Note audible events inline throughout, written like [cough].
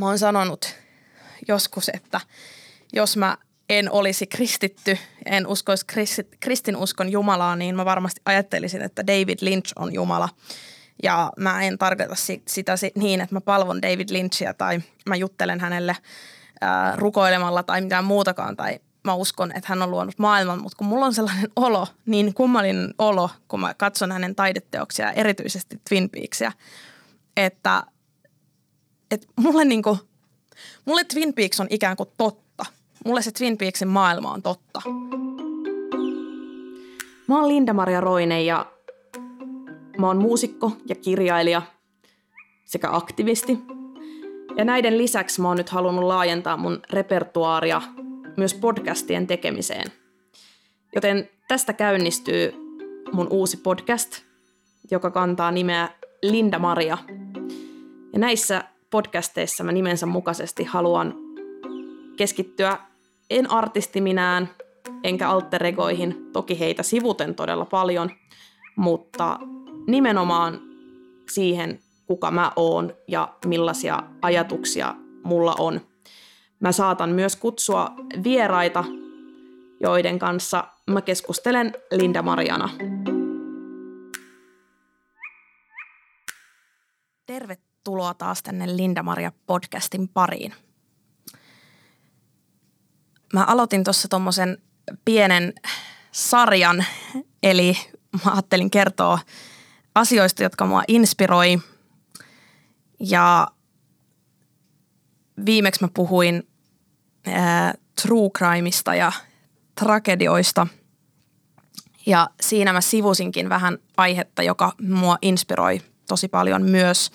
mä oon sanonut joskus, että jos mä en olisi kristitty, en uskoisi kristinuskon Jumalaa, niin mä varmasti ajattelisin, että David Lynch on Jumala. Ja mä en tarkoita sitä niin, että mä palvon David Lynchia tai mä juttelen hänelle ää, rukoilemalla tai mitään muutakaan tai mä uskon, että hän on luonut maailman, mutta kun mulla on sellainen olo, niin kummallinen olo, kun mä katson hänen taideteoksia, erityisesti Twin Peaksia, että, että mulle, niin kuin, mulle Twin Peaks on ikään kuin totta. Mulle se Twin Peaksin maailma on totta. Mä oon Linda-Maria Roine ja mä oon muusikko ja kirjailija sekä aktivisti. Ja näiden lisäksi mä oon nyt halunnut laajentaa mun repertuaaria myös podcastien tekemiseen. Joten tästä käynnistyy mun uusi podcast, joka kantaa nimeä Linda Maria. Ja näissä podcasteissa mä nimensä mukaisesti haluan keskittyä en artistiminään enkä alteregoihin, toki heitä sivuten todella paljon, mutta nimenomaan siihen, kuka mä oon ja millaisia ajatuksia mulla on. Mä saatan myös kutsua vieraita, joiden kanssa mä keskustelen Linda Mariana. Tervetuloa taas tänne Linda Maria podcastin pariin. Mä aloitin tuossa tuommoisen pienen sarjan, eli mä ajattelin kertoa asioista, jotka mua inspiroi. Ja viimeksi mä puhuin ää, true crimeista ja tragedioista. Ja siinä mä sivusinkin vähän aihetta, joka mua inspiroi tosi paljon myös.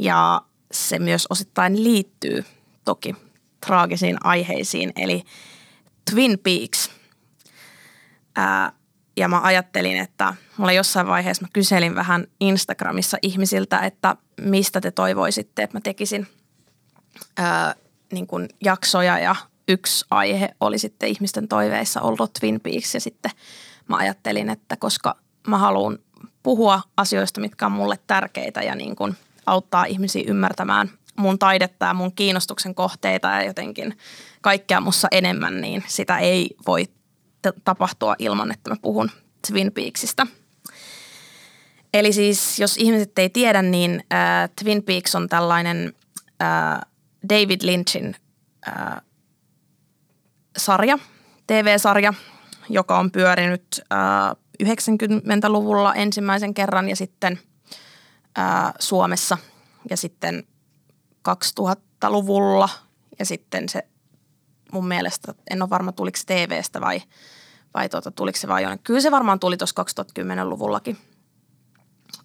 Ja se myös osittain liittyy toki traagisiin aiheisiin, eli Twin Peaks. Ää, ja mä ajattelin, että mulla jossain vaiheessa mä kyselin vähän Instagramissa ihmisiltä, että mistä te toivoisitte, että mä tekisin ää, niin kuin jaksoja ja yksi aihe oli sitten ihmisten toiveissa ollut Twin Peaks ja sitten mä ajattelin, että koska mä haluan puhua asioista, mitkä on mulle tärkeitä ja niin kuin auttaa ihmisiä ymmärtämään mun taidetta ja mun kiinnostuksen kohteita ja jotenkin kaikkea mussa enemmän, niin sitä ei voi tapahtua ilman, että mä puhun Twin Peaksista. Eli siis, jos ihmiset ei tiedä, niin äh, Twin Peaks on tällainen äh, David Lynchin äh, sarja, TV-sarja, joka on pyörinyt äh, 90-luvulla ensimmäisen kerran ja sitten äh, Suomessa ja sitten 2000-luvulla ja sitten se mun mielestä, en ole varma tuliko se TV-stä vai, vai tuota, tuliko se vai jonnekin. Kyllä se varmaan tuli tuossa 2010-luvullakin.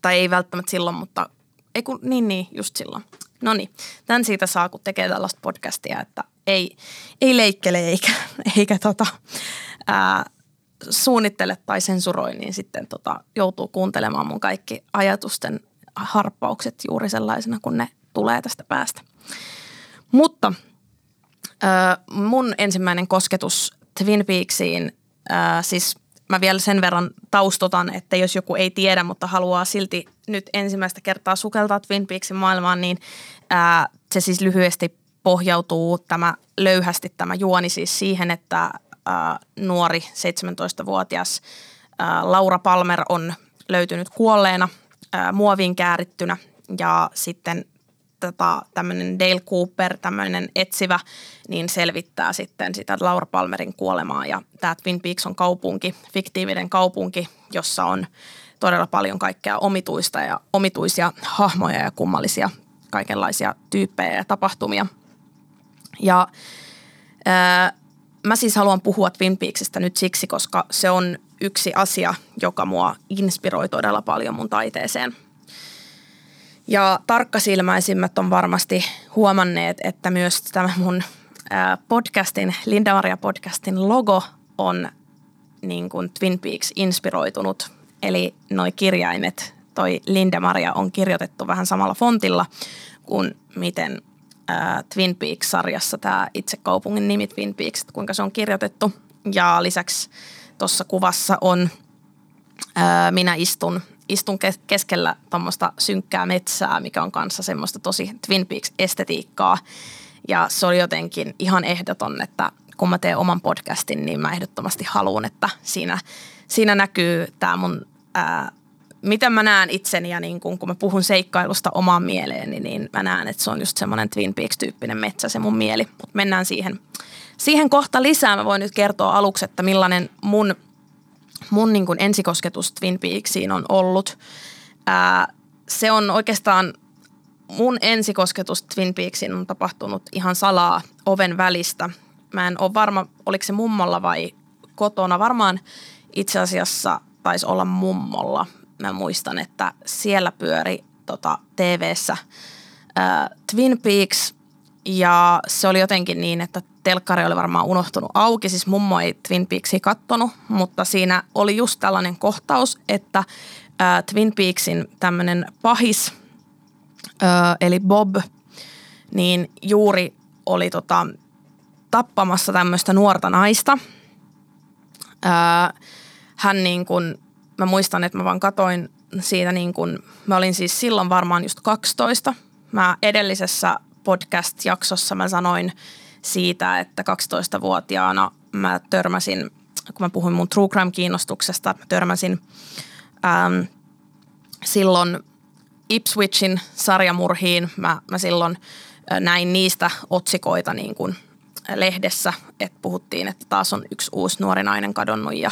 Tai ei välttämättä silloin, mutta ei kun, niin niin, just silloin. No niin, tämän siitä saa, kun tekee tällaista podcastia, että ei, ei leikkele eikä, [laughs] eikä tota, ää, suunnittele tai sensuroi, niin sitten tota, joutuu kuuntelemaan mun kaikki ajatusten harppaukset juuri sellaisena, kun ne tulee tästä päästä. Mutta ää, mun ensimmäinen kosketus Twin Peaksiin, ää, siis mä vielä sen verran taustotan, että jos joku ei tiedä, mutta haluaa silti nyt ensimmäistä kertaa sukeltaa Twin Peaksin maailmaan, niin ää, se siis lyhyesti pohjautuu tämä löyhästi tämä juoni siis siihen, että ää, nuori 17-vuotias ää, Laura Palmer on löytynyt kuolleena muoviin käärittynä ja sitten tota, tämmöinen Dale Cooper, tämmöinen etsivä, niin selvittää sitten sitä Laura Palmerin kuolemaa. Ja tämä Twin Peaks on kaupunki, fiktiivinen kaupunki, jossa on todella paljon kaikkea omituista ja omituisia hahmoja ja kummallisia kaikenlaisia tyyppejä ja tapahtumia. Ja ää, mä siis haluan puhua Twin Peaksista nyt siksi, koska se on yksi asia, joka mua inspiroi todella paljon mun taiteeseen – ja tarkkasilmäisimmät on varmasti huomanneet, että myös tämä mun podcastin, Linda Maria podcastin logo on niin kuin Twin Peaks inspiroitunut. Eli noi kirjaimet, toi Linda Maria on kirjoitettu vähän samalla fontilla kuin miten Twin Peaks-sarjassa tämä itse kaupungin nimi Twin Peaks, kuinka se on kirjoitettu. Ja lisäksi tuossa kuvassa on, ää, minä istun istun keskellä tuommoista synkkää metsää, mikä on kanssa semmoista tosi Twin Peaks-estetiikkaa. Ja se oli jotenkin ihan ehdoton, että kun mä teen oman podcastin, niin mä ehdottomasti haluan, että siinä, siinä näkyy tämä mun, ää, miten mä näen itseni ja niin kun, kun mä puhun seikkailusta omaan mieleeni, niin mä näen, että se on just semmoinen Twin Peaks-tyyppinen metsä se mun mieli. Mutta mennään siihen, siihen kohta lisää. Mä voin nyt kertoa aluksi, että millainen mun, mun niin kuin ensikosketus Twin Peaksiin on ollut. Ää, se on oikeastaan mun ensikosketus Twin Peaksiin on tapahtunut ihan salaa oven välistä – Mä en ole varma, oliko se mummolla vai kotona. Varmaan itse asiassa taisi olla mummolla. Mä muistan, että siellä pyöri tota, TV-ssä äh, Twin Peaks ja se oli jotenkin niin, että telkkari oli varmaan unohtunut auki. Siis mummo ei Twin Peaksia kattonut, mutta siinä oli just tällainen kohtaus, että äh, Twin Peaksin tämmöinen pahis, äh, eli Bob, niin juuri oli tota, tappamassa tämmöistä nuorta naista. Ää, hän niin kuin, mä muistan, että mä vaan katoin siitä niin kuin, mä olin siis silloin varmaan just 12. Mä edellisessä podcast-jaksossa mä sanoin siitä, että 12-vuotiaana mä törmäsin, kun mä puhuin mun true crime-kiinnostuksesta, mä törmäsin äm, silloin Ipswichin sarjamurhiin. Mä, mä silloin näin niistä otsikoita niin kuin – lehdessä, että puhuttiin, että taas on yksi uusi nuori nainen kadonnut ja,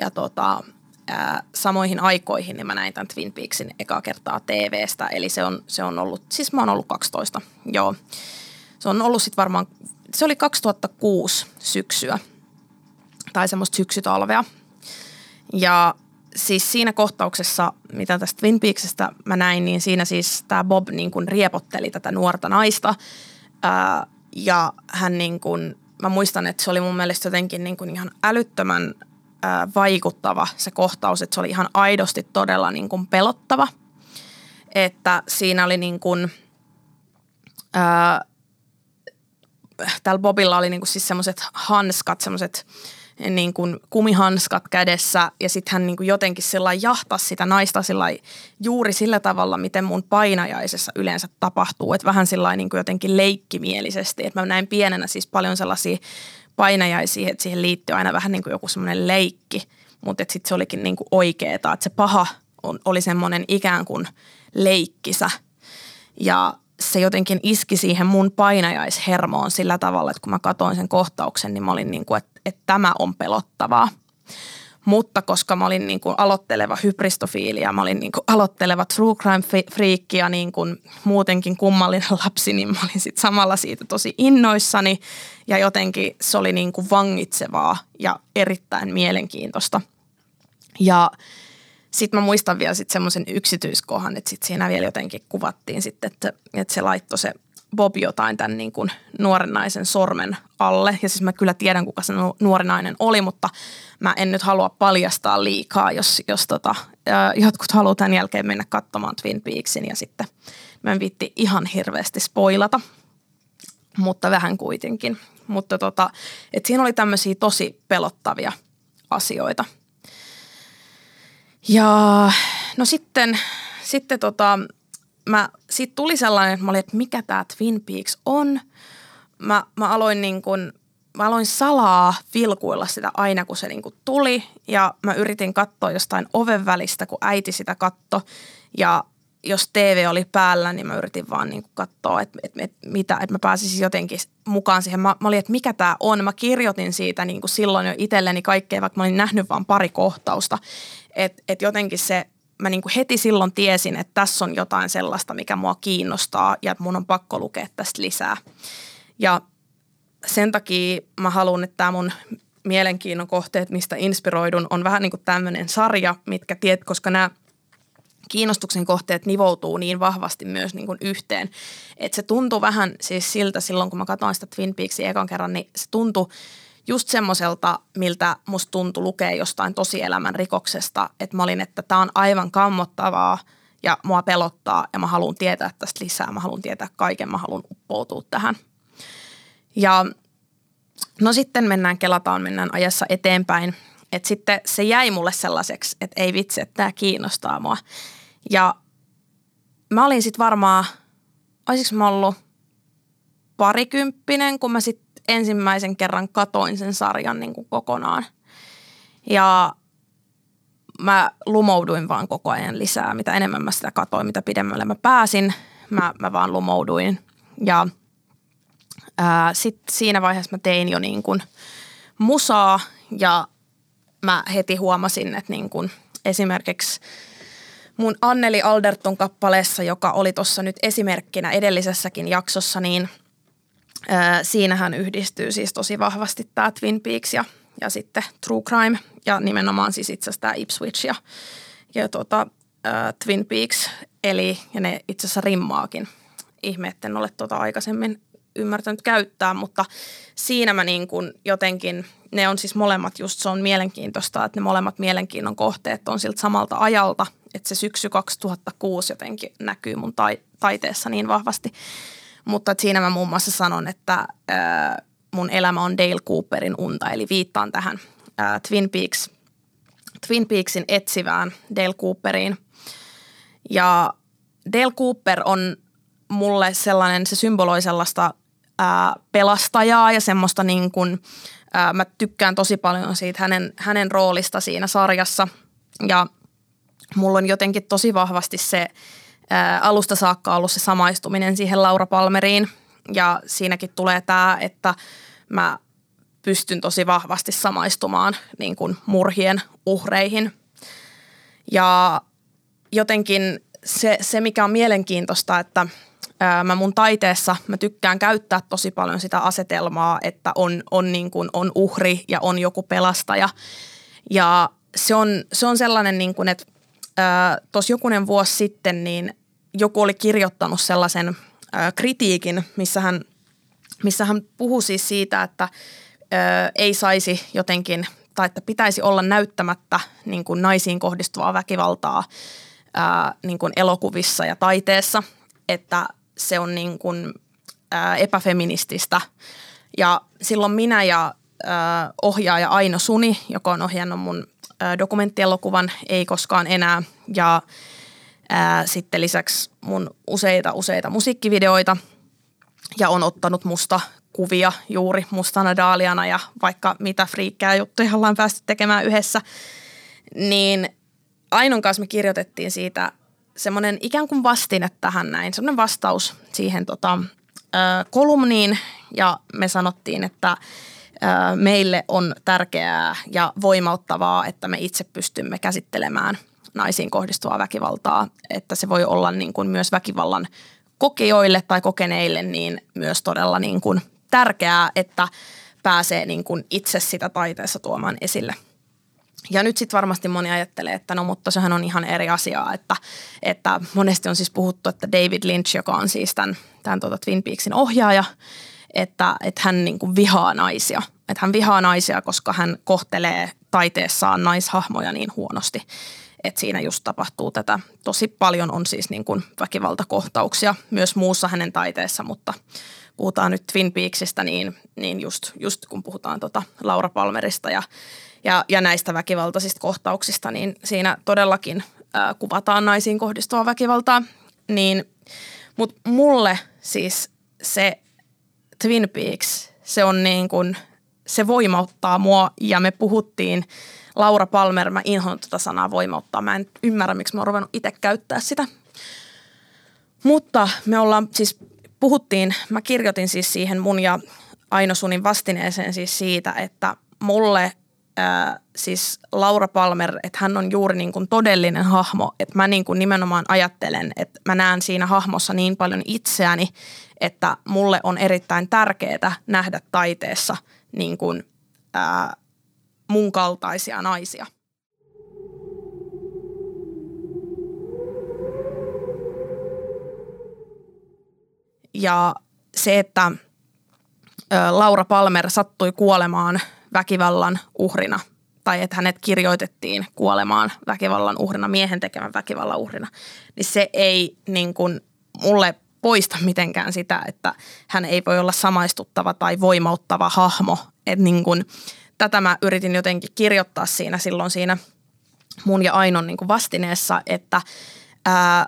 ja tota, ää, samoihin aikoihin niin mä näin tämän Twin Peaksin ekaa kertaa TVstä, eli se on, se on ollut, siis mä oon ollut 12, joo. Se on ollut sitten varmaan, se oli 2006 syksyä tai semmoista syksytalvea. Ja siis siinä kohtauksessa, mitä tästä Twin Peaksista mä näin, niin siinä siis tämä Bob niin kuin riepotteli tätä nuorta naista ää, ja hän niin kuin, mä muistan, että se oli mun mielestä jotenkin niin kuin ihan älyttömän vaikuttava se kohtaus, että se oli ihan aidosti todella niin kuin pelottava. Että siinä oli niin kuin, ää, täällä Bobilla oli niin kuin siis semmoiset hanskat, semmoiset – niin kuin kumihanskat kädessä ja sitten hän niin kuin jotenkin sillä jahtasi sitä naista sillä juuri sillä tavalla, miten mun painajaisessa yleensä tapahtuu. Että vähän sillä niin kuin jotenkin leikkimielisesti. Että mä näin pienenä siis paljon sellaisia painajaisia, että siihen liittyy aina vähän niin kuin joku semmoinen leikki. Mutta sitten se olikin niin kuin oikeeta, että se paha on, oli semmoinen ikään kuin leikkisä. Ja se jotenkin iski siihen mun painajaishermoon sillä tavalla, että kun mä katoin sen kohtauksen, niin mä olin niin kuin, että, että tämä on pelottavaa. Mutta koska mä olin niin kuin aloitteleva hybristofiili ja mä olin niin kuin aloitteleva true crime freak ja niin kuin muutenkin kummallinen [laughs] lapsi, niin mä olin sit samalla siitä tosi innoissani ja jotenkin se oli niin kuin vangitsevaa ja erittäin mielenkiintoista. Ja sitten mä muistan vielä sitten semmoisen yksityiskohan, että sitten siinä vielä jotenkin kuvattiin sitten, että, että se laittoi se Bob jotain tämän niin kuin nuoren naisen sormen alle. Ja siis mä kyllä tiedän, kuka se nuori nainen oli, mutta mä en nyt halua paljastaa liikaa, jos, jos tota, jotkut haluaa tämän jälkeen mennä katsomaan Twin Peaksin ja sitten mä en viitti ihan hirveästi spoilata, mutta vähän kuitenkin. Mutta tota, et siinä oli tämmöisiä tosi pelottavia asioita – ja no sitten, sitten tota, mä, sit tuli sellainen, että mä olin, että mikä tämä Twin Peaks on. Mä, mä aloin niin kun, mä aloin salaa vilkuilla sitä aina, kun se niin kun tuli. Ja mä yritin katsoa jostain oven välistä, kun äiti sitä katto. Ja jos TV oli päällä, niin mä yritin vaan niin katsoa, että, että, että mitä, että mä pääsisin jotenkin mukaan siihen. Mä, mä olin, että mikä tämä on. Mä kirjoitin siitä niin kuin silloin jo itselleni kaikkea, vaikka mä olin nähnyt vain pari kohtausta. Että et jotenkin se, mä niin kuin heti silloin tiesin, että tässä on jotain sellaista, mikä mua kiinnostaa ja mun on pakko lukea tästä lisää. Ja sen takia mä haluan, että tämä mun mielenkiinnon kohteet, mistä inspiroidun, on vähän niin kuin tämmöinen sarja, mitkä tiet, koska nämä kiinnostuksen kohteet nivoutuu niin vahvasti myös niin kuin yhteen. Että se tuntui vähän siis siltä silloin, kun mä katsoin sitä Twin Peaksia ekan kerran, niin se tuntui just semmoiselta, miltä musta tuntui lukea jostain tosielämän rikoksesta, että mä olin, että tämä on aivan kammottavaa ja mua pelottaa ja mä haluan tietää tästä lisää, mä haluan tietää kaiken, mä haluan uppoutua tähän. Ja no sitten mennään, kelataan, mennään ajassa eteenpäin, että sitten se jäi mulle sellaiseksi, että ei vitsi, että tämä kiinnostaa mua. Ja mä olin sitten varmaan, olisiko mä ollut parikymppinen, kun mä sitten ensimmäisen kerran katoin sen sarjan niin kuin kokonaan. Ja mä lumouduin vaan koko ajan lisää. Mitä enemmän mä sitä katoin, mitä pidemmälle mä pääsin, mä, mä vaan lumouduin. Ja sitten siinä vaiheessa mä tein jo niin kuin musaa ja mä heti huomasin, että niin kuin esimerkiksi mun Anneli Alderton kappaleessa, joka oli tuossa nyt esimerkkinä edellisessäkin jaksossa, niin siinähän yhdistyy siis tosi vahvasti tämä Twin Peaks ja, ja sitten True Crime ja nimenomaan siis itse asiassa tämä Ipswich ja, ja tota, ää, Twin Peaks, eli ja ne itse asiassa rimmaakin. Ihme, että en ole tota aikaisemmin ymmärtänyt käyttää, mutta siinä mä niin kuin jotenkin, ne on siis molemmat just, se on mielenkiintoista, että ne molemmat mielenkiinnon kohteet on siltä samalta ajalta, että se syksy 2006 jotenkin näkyy mun tai, taiteessa niin vahvasti. Mutta siinä mä muun muassa sanon, että mun elämä on Dale Cooperin unta, eli viittaan tähän Twin Peaks, Twin Peaksin etsivään Dale Cooperiin. Ja Dale Cooper on mulle sellainen, se symboloi sellaista pelastajaa ja semmoista niin kuin, mä tykkään tosi paljon siitä hänen, hänen roolista siinä sarjassa ja mulla on jotenkin tosi vahvasti se ää, alusta saakka ollut se samaistuminen siihen Laura Palmeriin ja siinäkin tulee tämä, että mä pystyn tosi vahvasti samaistumaan niin kuin murhien uhreihin ja jotenkin se, se, mikä on mielenkiintoista, että – mä mun taiteessa mä tykkään käyttää tosi paljon sitä asetelmaa, että on, on, niin kuin, on uhri ja on joku pelastaja. Ja se on, se on sellainen, niin kuin, että tuossa jokunen vuosi sitten niin joku oli kirjoittanut sellaisen ää, kritiikin, missä hän, missä hän puhui siis siitä, että ää, ei saisi jotenkin tai että pitäisi olla näyttämättä niin kuin naisiin kohdistuvaa väkivaltaa ää, niin kuin elokuvissa ja taiteessa, että se on niin kuin, ää, epäfeminististä. Ja silloin minä ja ää, ohjaaja Aino Suni, joka on ohjannut mun dokumenttielokuvan Ei koskaan enää. Ja ää, sitten lisäksi mun useita useita musiikkivideoita. Ja on ottanut musta kuvia juuri mustana daaliana ja vaikka mitä friikkää juttuja ollaan päästy tekemään yhdessä, niin Ainon kanssa me kirjoitettiin siitä semmoinen ikään kuin vastine tähän näin, semmoinen vastaus siihen tota, ö, kolumniin. Ja me sanottiin, että meille on tärkeää ja voimauttavaa, että me itse pystymme käsittelemään naisiin kohdistuvaa väkivaltaa, että se voi olla niin kuin myös väkivallan kokijoille tai kokeneille niin myös todella niin kuin tärkeää, että pääsee niin kuin itse sitä taiteessa tuomaan esille – ja nyt sitten varmasti moni ajattelee, että no mutta sehän on ihan eri asiaa, että, että monesti on siis puhuttu, että David Lynch, joka on siis tämän, tämän tuota Twin Peaksin ohjaaja, että, että hän niin kuin vihaa naisia. Että hän vihaa naisia, koska hän kohtelee taiteessaan naishahmoja niin huonosti. Että siinä just tapahtuu tätä. Tosi paljon on siis niin kuin väkivaltakohtauksia myös muussa hänen taiteessa, mutta puhutaan nyt Twin Peaksista, niin, niin just, just kun puhutaan tota Laura Palmerista ja ja, ja näistä väkivaltaisista kohtauksista, niin siinä todellakin ää, kuvataan naisiin kohdistuvaa väkivaltaa. Niin, Mutta mulle siis se Twin Peaks, se on niin kuin, se voimauttaa mua ja me puhuttiin Laura Palmer, mä inhoan tuota sanaa voimauttaa. Mä en ymmärrä, miksi mä oon ruvennut itse käyttää sitä. Mutta me ollaan siis, puhuttiin, mä kirjoitin siis siihen mun ja Aino Sunin vastineeseen siis siitä, että mulle äh, siis Laura Palmer, että hän on juuri niin kuin todellinen hahmo, että mä niin kuin nimenomaan ajattelen, että mä näen siinä hahmossa niin paljon itseäni, että mulle on erittäin tärkeää nähdä taiteessa niin kuin, äh, mun kaltaisia naisia. Ja se, että Laura Palmer sattui kuolemaan väkivallan uhrina tai että hänet kirjoitettiin kuolemaan väkivallan uhrina, miehen tekemän väkivallan uhrina, niin se ei niin kuin mulle poista mitenkään sitä, että hän ei voi olla samaistuttava tai voimauttava hahmo. Että niin kuin, tätä mä yritin jotenkin kirjoittaa siinä silloin siinä mun ja Ainon niin kuin vastineessa, että ää,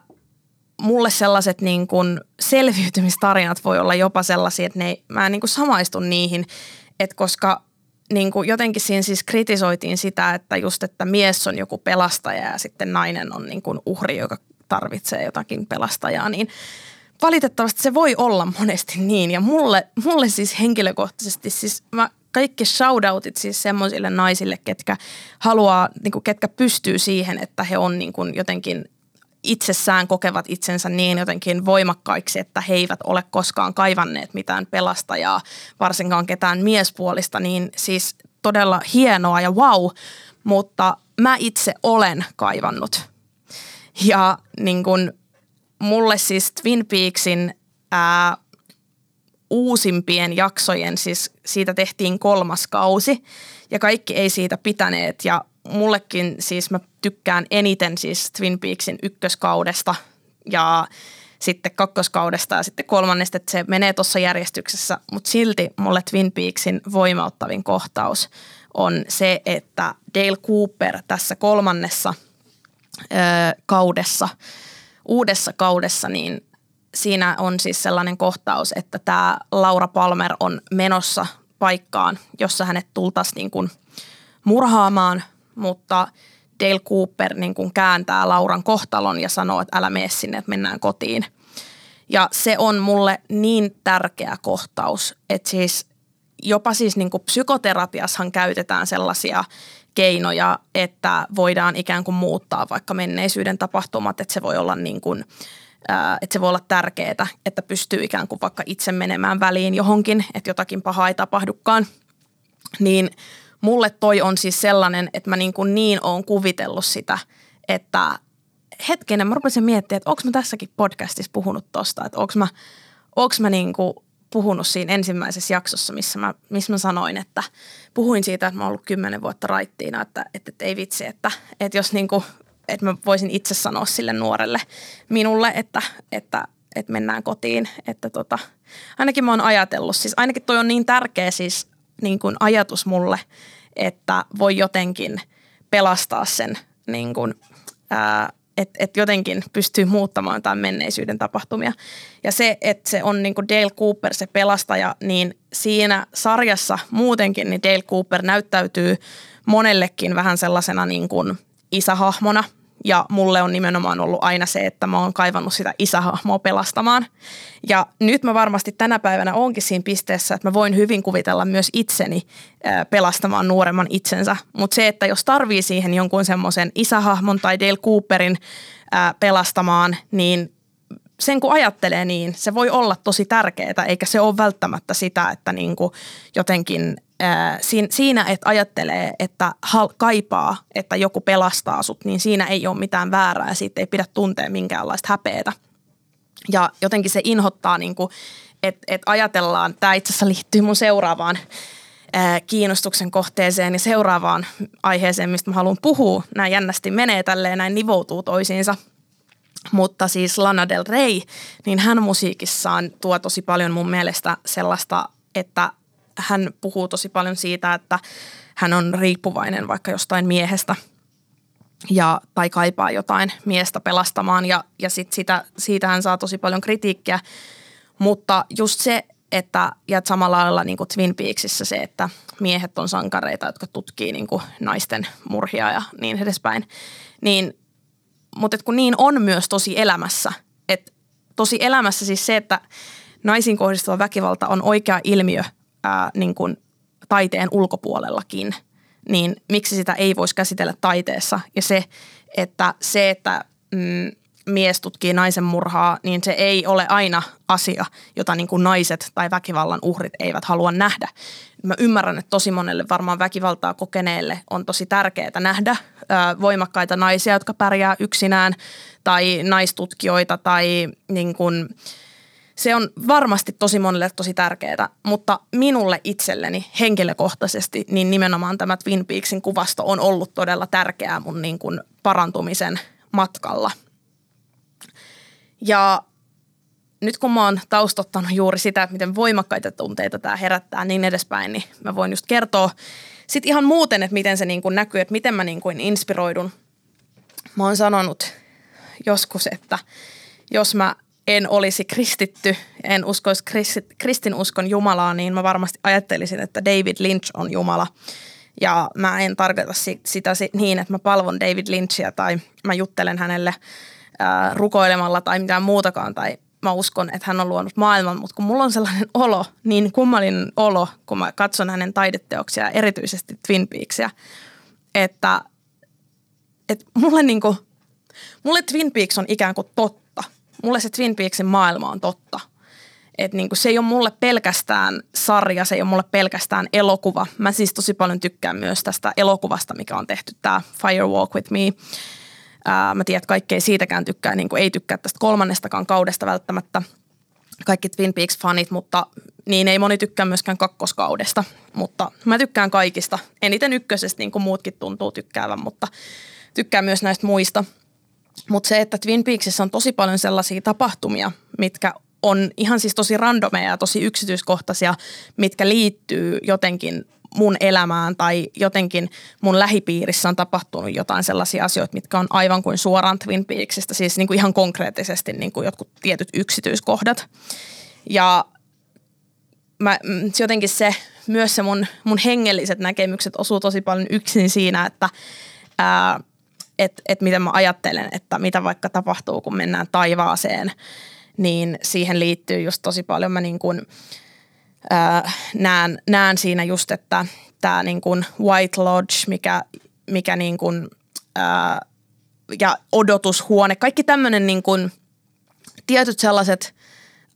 mulle sellaiset niin kuin selviytymistarinat voi olla jopa sellaisia, että ne, mä en niin kuin samaistun niihin, että koska niin kuin jotenkin siinä siis kritisoitiin sitä, että just, että mies on joku pelastaja ja sitten nainen on niin kuin uhri, joka tarvitsee jotakin pelastajaa, niin valitettavasti se voi olla monesti niin. Ja mulle, mulle siis henkilökohtaisesti, siis mä kaikki shoutoutit siis semmoisille naisille, ketkä haluaa, niin kuin, ketkä pystyy siihen, että he on niin kuin jotenkin itsessään kokevat itsensä niin jotenkin voimakkaiksi, että he eivät ole koskaan kaivanneet mitään pelastajaa, varsinkaan ketään miespuolista, niin siis todella hienoa ja wow, mutta mä itse olen kaivannut. Ja niin kun mulle siis Twin Peaksin ää, uusimpien jaksojen, siis siitä tehtiin kolmas kausi ja kaikki ei siitä pitäneet ja mullekin siis mä tykkään eniten siis Twin Peaksin ykköskaudesta ja sitten kakkoskaudesta ja sitten kolmannesta, että se menee tuossa järjestyksessä, mutta silti mulle Twin Peaksin voimauttavin kohtaus on se, että Dale Cooper tässä kolmannessa ö, kaudessa, uudessa kaudessa, niin siinä on siis sellainen kohtaus, että tämä Laura Palmer on menossa paikkaan, jossa hänet tultaisiin niin kuin murhaamaan, mutta Dale Cooper niin kuin kääntää Lauran kohtalon ja sanoo, että älä mene sinne, että mennään kotiin. Ja se on mulle niin tärkeä kohtaus, että siis jopa siis niin kuin psykoterapiassahan käytetään sellaisia keinoja, että voidaan ikään kuin muuttaa vaikka menneisyyden tapahtumat, että se voi olla niin kuin – että se voi olla tärkeää, että pystyy ikään kuin vaikka itse menemään väliin johonkin, että jotakin pahaa ei tapahdukaan. Niin mulle toi on siis sellainen, että mä niin, kuin niin oon kuvitellut sitä, että hetken, mä rupesin miettimään, että onko mä tässäkin podcastissa puhunut tosta, että onko mä, onko mä niin kuin puhunut siinä ensimmäisessä jaksossa, missä mä, missä mä sanoin, että puhuin siitä, että mä oon ollut kymmenen vuotta raittiina, että, että, että ei vitsi, että, että jos niin kuin että mä voisin itse sanoa sille nuorelle minulle, että, että, että mennään kotiin. Että tota, ainakin mä oon ajatellut, siis ainakin toi on niin tärkeä siis niin kuin ajatus mulle, että voi jotenkin pelastaa sen niin kuin, ää, että et jotenkin pystyy muuttamaan tämän menneisyyden tapahtumia. Ja se, että se on niin kuin Dale Cooper se pelastaja, niin siinä sarjassa muutenkin niin Dale Cooper näyttäytyy monellekin vähän sellaisena niin kuin isähahmona. Ja mulle on nimenomaan ollut aina se, että mä oon kaivannut sitä isähahmoa pelastamaan. Ja nyt mä varmasti tänä päivänä onkin siinä pisteessä, että mä voin hyvin kuvitella myös itseni pelastamaan nuoremman itsensä. Mutta se, että jos tarvii siihen jonkun semmoisen isähahmon tai Dale Cooperin pelastamaan, niin sen kun ajattelee niin, se voi olla tosi tärkeää, eikä se ole välttämättä sitä, että niin kuin jotenkin siinä, että ajattelee, että kaipaa, että joku pelastaa sut, niin siinä ei ole mitään väärää siitä ei pidä tuntea minkäänlaista häpeätä. Ja jotenkin se inhottaa, niin kuin, että, että ajatellaan, tämä itse asiassa liittyy mun seuraavaan kiinnostuksen kohteeseen ja seuraavaan aiheeseen, mistä mä haluan puhua. Näin jännästi menee tälleen, näin nivoutuu toisiinsa. Mutta siis Lana Del Rey, niin hän musiikissaan tuo tosi paljon mun mielestä sellaista, että hän puhuu tosi paljon siitä, että hän on riippuvainen vaikka jostain miehestä ja, tai kaipaa jotain miestä pelastamaan ja, ja sit sitä, siitä hän saa tosi paljon kritiikkiä. Mutta just se, että ja samalla lailla niin kuin Twin Peaksissä se, että miehet on sankareita, jotka tutkii niin kuin naisten murhia ja niin edespäin. Niin, mutta kun niin on myös tosi elämässä, että tosi elämässä siis se, että naisiin kohdistuva väkivalta on oikea ilmiö ää, niin kuin taiteen ulkopuolellakin, niin miksi sitä ei voisi käsitellä taiteessa. Ja se, että, se, että mm, mies tutkii naisen murhaa, niin se ei ole aina asia, jota niin kuin naiset tai väkivallan uhrit eivät halua nähdä. Mä ymmärrän, että tosi monelle varmaan väkivaltaa kokeneelle on tosi tärkeää nähdä ää, voimakkaita naisia, jotka pärjää yksinään, tai naistutkijoita tai niin kuin, se on varmasti tosi monelle tosi tärkeää, mutta minulle itselleni henkilökohtaisesti niin nimenomaan tämä Twin Peaksin kuvasto on ollut todella tärkeää mun niin kuin parantumisen matkalla. Ja nyt kun mä oon taustottanut juuri sitä, miten voimakkaita tunteita tämä herättää niin edespäin, niin mä voin just kertoa sitten ihan muuten, että miten se niin kuin näkyy, että miten mä niin kuin inspiroidun. Mä oon sanonut joskus, että jos mä en olisi kristitty, en uskoisi kristinuskon Jumalaa, niin mä varmasti ajattelisin, että David Lynch on Jumala. Ja mä en tarkoita sitä niin, että mä palvon David Lynchia tai mä juttelen hänelle ää, rukoilemalla tai mitään muutakaan tai mä uskon, että hän on luonut maailman, mutta kun mulla on sellainen olo, niin kummallinen olo, kun mä katson hänen taideteoksia, erityisesti Twin Peaksia, että, että mulle, niin kuin, mulle Twin Peaks on ikään kuin totta. Mulle se Twin Peaksin maailma on totta. Et niin kuin se ei ole mulle pelkästään sarja, se ei ole mulle pelkästään elokuva. Mä siis tosi paljon tykkään myös tästä elokuvasta, mikä on tehty, tämä Fire Walk With Me – Ää, mä tiedän, että kaikki ei siitäkään tykkää, niin kuin ei tykkää tästä kolmannestakaan kaudesta välttämättä kaikki Twin Peaks-fanit, mutta niin ei moni tykkää myöskään kakkoskaudesta. Mutta mä tykkään kaikista. Eniten ykkösestä, niin kuin muutkin tuntuu tykkäävän, mutta tykkään myös näistä muista. Mutta se, että Twin Peaksissa on tosi paljon sellaisia tapahtumia, mitkä on ihan siis tosi randomeja ja tosi yksityiskohtaisia, mitkä liittyy jotenkin mun elämään tai jotenkin mun lähipiirissä on tapahtunut jotain sellaisia asioita, mitkä on aivan kuin suoraan Twin Peaksista, siis niin kuin ihan konkreettisesti niin kuin jotkut tietyt yksityiskohdat. Ja mä, mm, jotenkin se, myös se mun, mun hengelliset näkemykset osuu tosi paljon yksin siinä, että ää, et, et miten mä ajattelen, että mitä vaikka tapahtuu, kun mennään taivaaseen, niin siihen liittyy just tosi paljon mä niin kuin – näen, näen siinä just, että tämä niin kuin White Lodge, mikä, mikä niin kuin, ää, ja odotushuone, kaikki tämmöinen niin kuin, tietyt sellaiset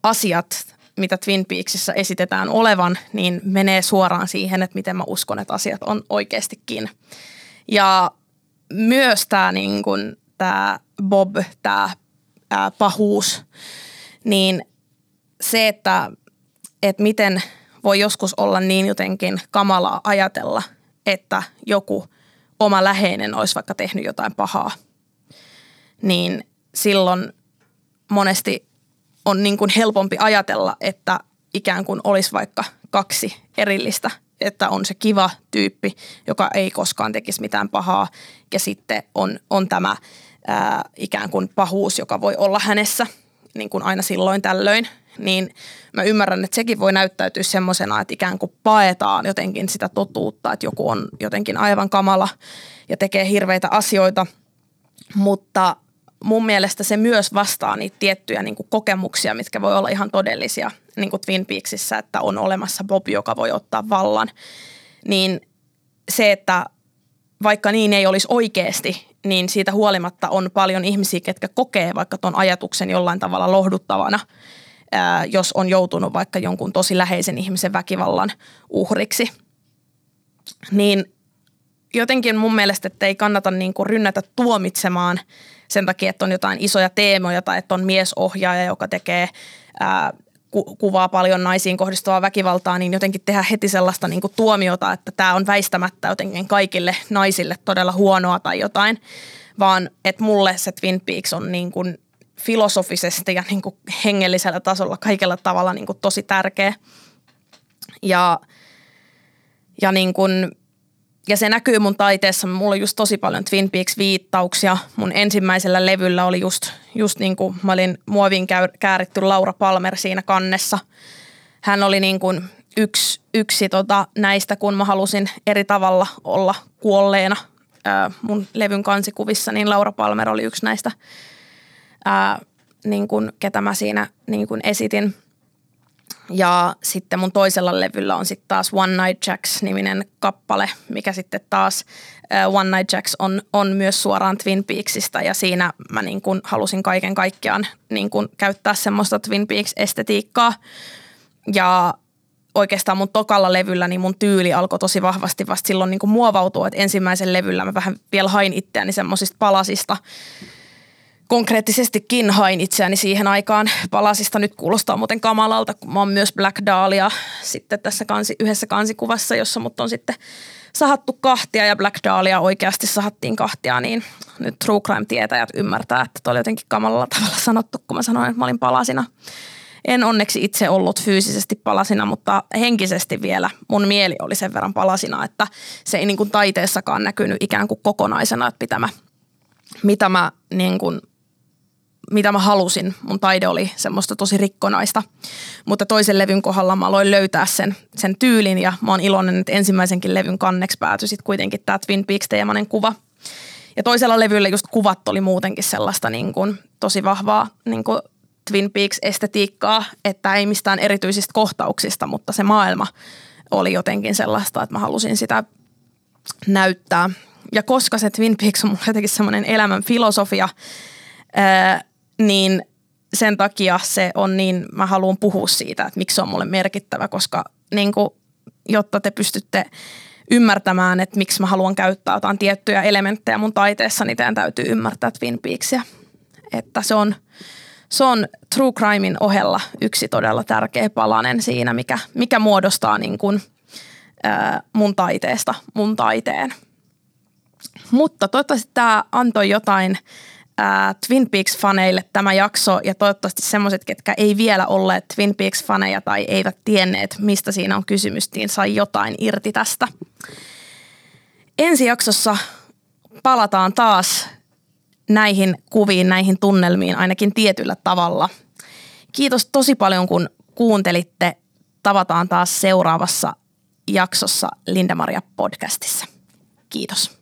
asiat, mitä Twin Peaksissa esitetään olevan, niin menee suoraan siihen, että miten mä uskon, että asiat on oikeastikin. Ja myös tämä niin kuin, tämä Bob, tämä pahuus, niin se, että että miten voi joskus olla niin jotenkin kamalaa ajatella, että joku oma läheinen olisi vaikka tehnyt jotain pahaa. Niin silloin monesti on niin kuin helpompi ajatella, että ikään kuin olisi vaikka kaksi erillistä, että on se kiva tyyppi, joka ei koskaan tekisi mitään pahaa. Ja sitten on, on tämä ää, ikään kuin pahuus, joka voi olla hänessä niin kuin aina silloin tällöin – niin mä ymmärrän, että sekin voi näyttäytyä semmoisena, että ikään kuin paetaan jotenkin sitä totuutta, että joku on jotenkin aivan kamala ja tekee hirveitä asioita, mutta mun mielestä se myös vastaa niitä tiettyjä niin kokemuksia, mitkä voi olla ihan todellisia, niin kuin Twin Peaksissä, että on olemassa Bob, joka voi ottaa vallan. Niin se, että vaikka niin ei olisi oikeasti, niin siitä huolimatta on paljon ihmisiä, ketkä kokee vaikka tuon ajatuksen jollain tavalla lohduttavana – ää, jos on joutunut vaikka jonkun tosi läheisen ihmisen väkivallan uhriksi. Niin jotenkin mun mielestä, että ei kannata niin kuin rynnätä tuomitsemaan sen takia, että on jotain isoja teemoja tai että on miesohjaaja, joka tekee ää, ku- kuvaa paljon naisiin kohdistuvaa väkivaltaa, niin jotenkin tehdä heti sellaista niin kuin tuomiota, että tämä on väistämättä jotenkin kaikille naisille todella huonoa tai jotain, vaan että mulle se Twin Peaks on niin kuin filosofisesti ja niin kuin hengellisellä tasolla kaikella tavalla niin kuin tosi tärkeä. Ja, ja, niin kuin, ja se näkyy mun taiteessa. Mulla on just tosi paljon Twin Peaks-viittauksia. Mun ensimmäisellä levyllä oli just, just niin kuin mä olin muoviin kääritty Laura Palmer siinä kannessa. Hän oli niin kuin yksi, yksi tota näistä, kun mä halusin eri tavalla olla kuolleena mun levyn kansikuvissa, niin Laura Palmer oli yksi näistä – ää, niin kuin, ketä mä siinä niin kuin esitin. Ja sitten mun toisella levyllä on sitten taas One Night Jacks-niminen kappale, mikä sitten taas uh, One Night Jacks on, on myös suoraan Twin Peaksista ja siinä mä niin kuin halusin kaiken kaikkiaan niin kuin käyttää semmoista Twin Peaks-estetiikkaa. Ja oikeastaan mun tokalla levyllä niin mun tyyli alkoi tosi vahvasti vasta silloin niin muovautua, että ensimmäisen levyllä mä vähän vielä hain itseäni semmoisista palasista – konkreettisestikin hain itseäni siihen aikaan palasista. Nyt kuulostaa muuten kamalalta, kun mä oon myös Black Dahlia sitten tässä kansi, yhdessä kansikuvassa, jossa mut on sitten sahattu kahtia ja Black Dahlia oikeasti sahattiin kahtia, niin nyt True Crime-tietäjät ymmärtää, että toi oli jotenkin kamalalla tavalla sanottu, kun mä sanoin, että mä olin palasina. en onneksi itse ollut fyysisesti palasina, mutta henkisesti vielä mun mieli oli sen verran palasina, että se ei niin kuin taiteessakaan näkynyt ikään kuin kokonaisena, että mitä mä, mitä mä niin kuin mitä mä halusin. Mun taide oli semmoista tosi rikkonaista. Mutta toisen levyn kohdalla mä aloin löytää sen, sen tyylin ja mä oon iloinen, että ensimmäisenkin levyn kanneksi päätyi sitten kuitenkin tämä Twin Peaks-teemainen kuva. Ja toisella levyllä just kuvat oli muutenkin sellaista niin kuin, tosi vahvaa niin kuin Twin Peaks-estetiikkaa, että ei mistään erityisistä kohtauksista, mutta se maailma oli jotenkin sellaista, että mä halusin sitä näyttää. Ja koska se Twin Peaks on jotenkin semmoinen elämän filosofia, niin sen takia se on niin, mä haluan puhua siitä, että miksi se on mulle merkittävä, koska niin kuin, jotta te pystytte ymmärtämään, että miksi mä haluan käyttää jotain tiettyjä elementtejä mun taiteessa, niin teidän täytyy ymmärtää Twin Peaksia. Että se on, se on True Crimein ohella yksi todella tärkeä palanen siinä, mikä, mikä muodostaa niin kuin, ää, mun taiteesta mun taiteen. Mutta toivottavasti tämä antoi jotain äh, Twin Peaks-faneille tämä jakso ja toivottavasti semmoiset, ketkä ei vielä olleet Twin Peaks-faneja tai eivät tienneet, mistä siinä on kysymys, niin sai jotain irti tästä. Ensi jaksossa palataan taas näihin kuviin, näihin tunnelmiin ainakin tietyllä tavalla. Kiitos tosi paljon, kun kuuntelitte. Tavataan taas seuraavassa jaksossa Linda Maria podcastissa. Kiitos.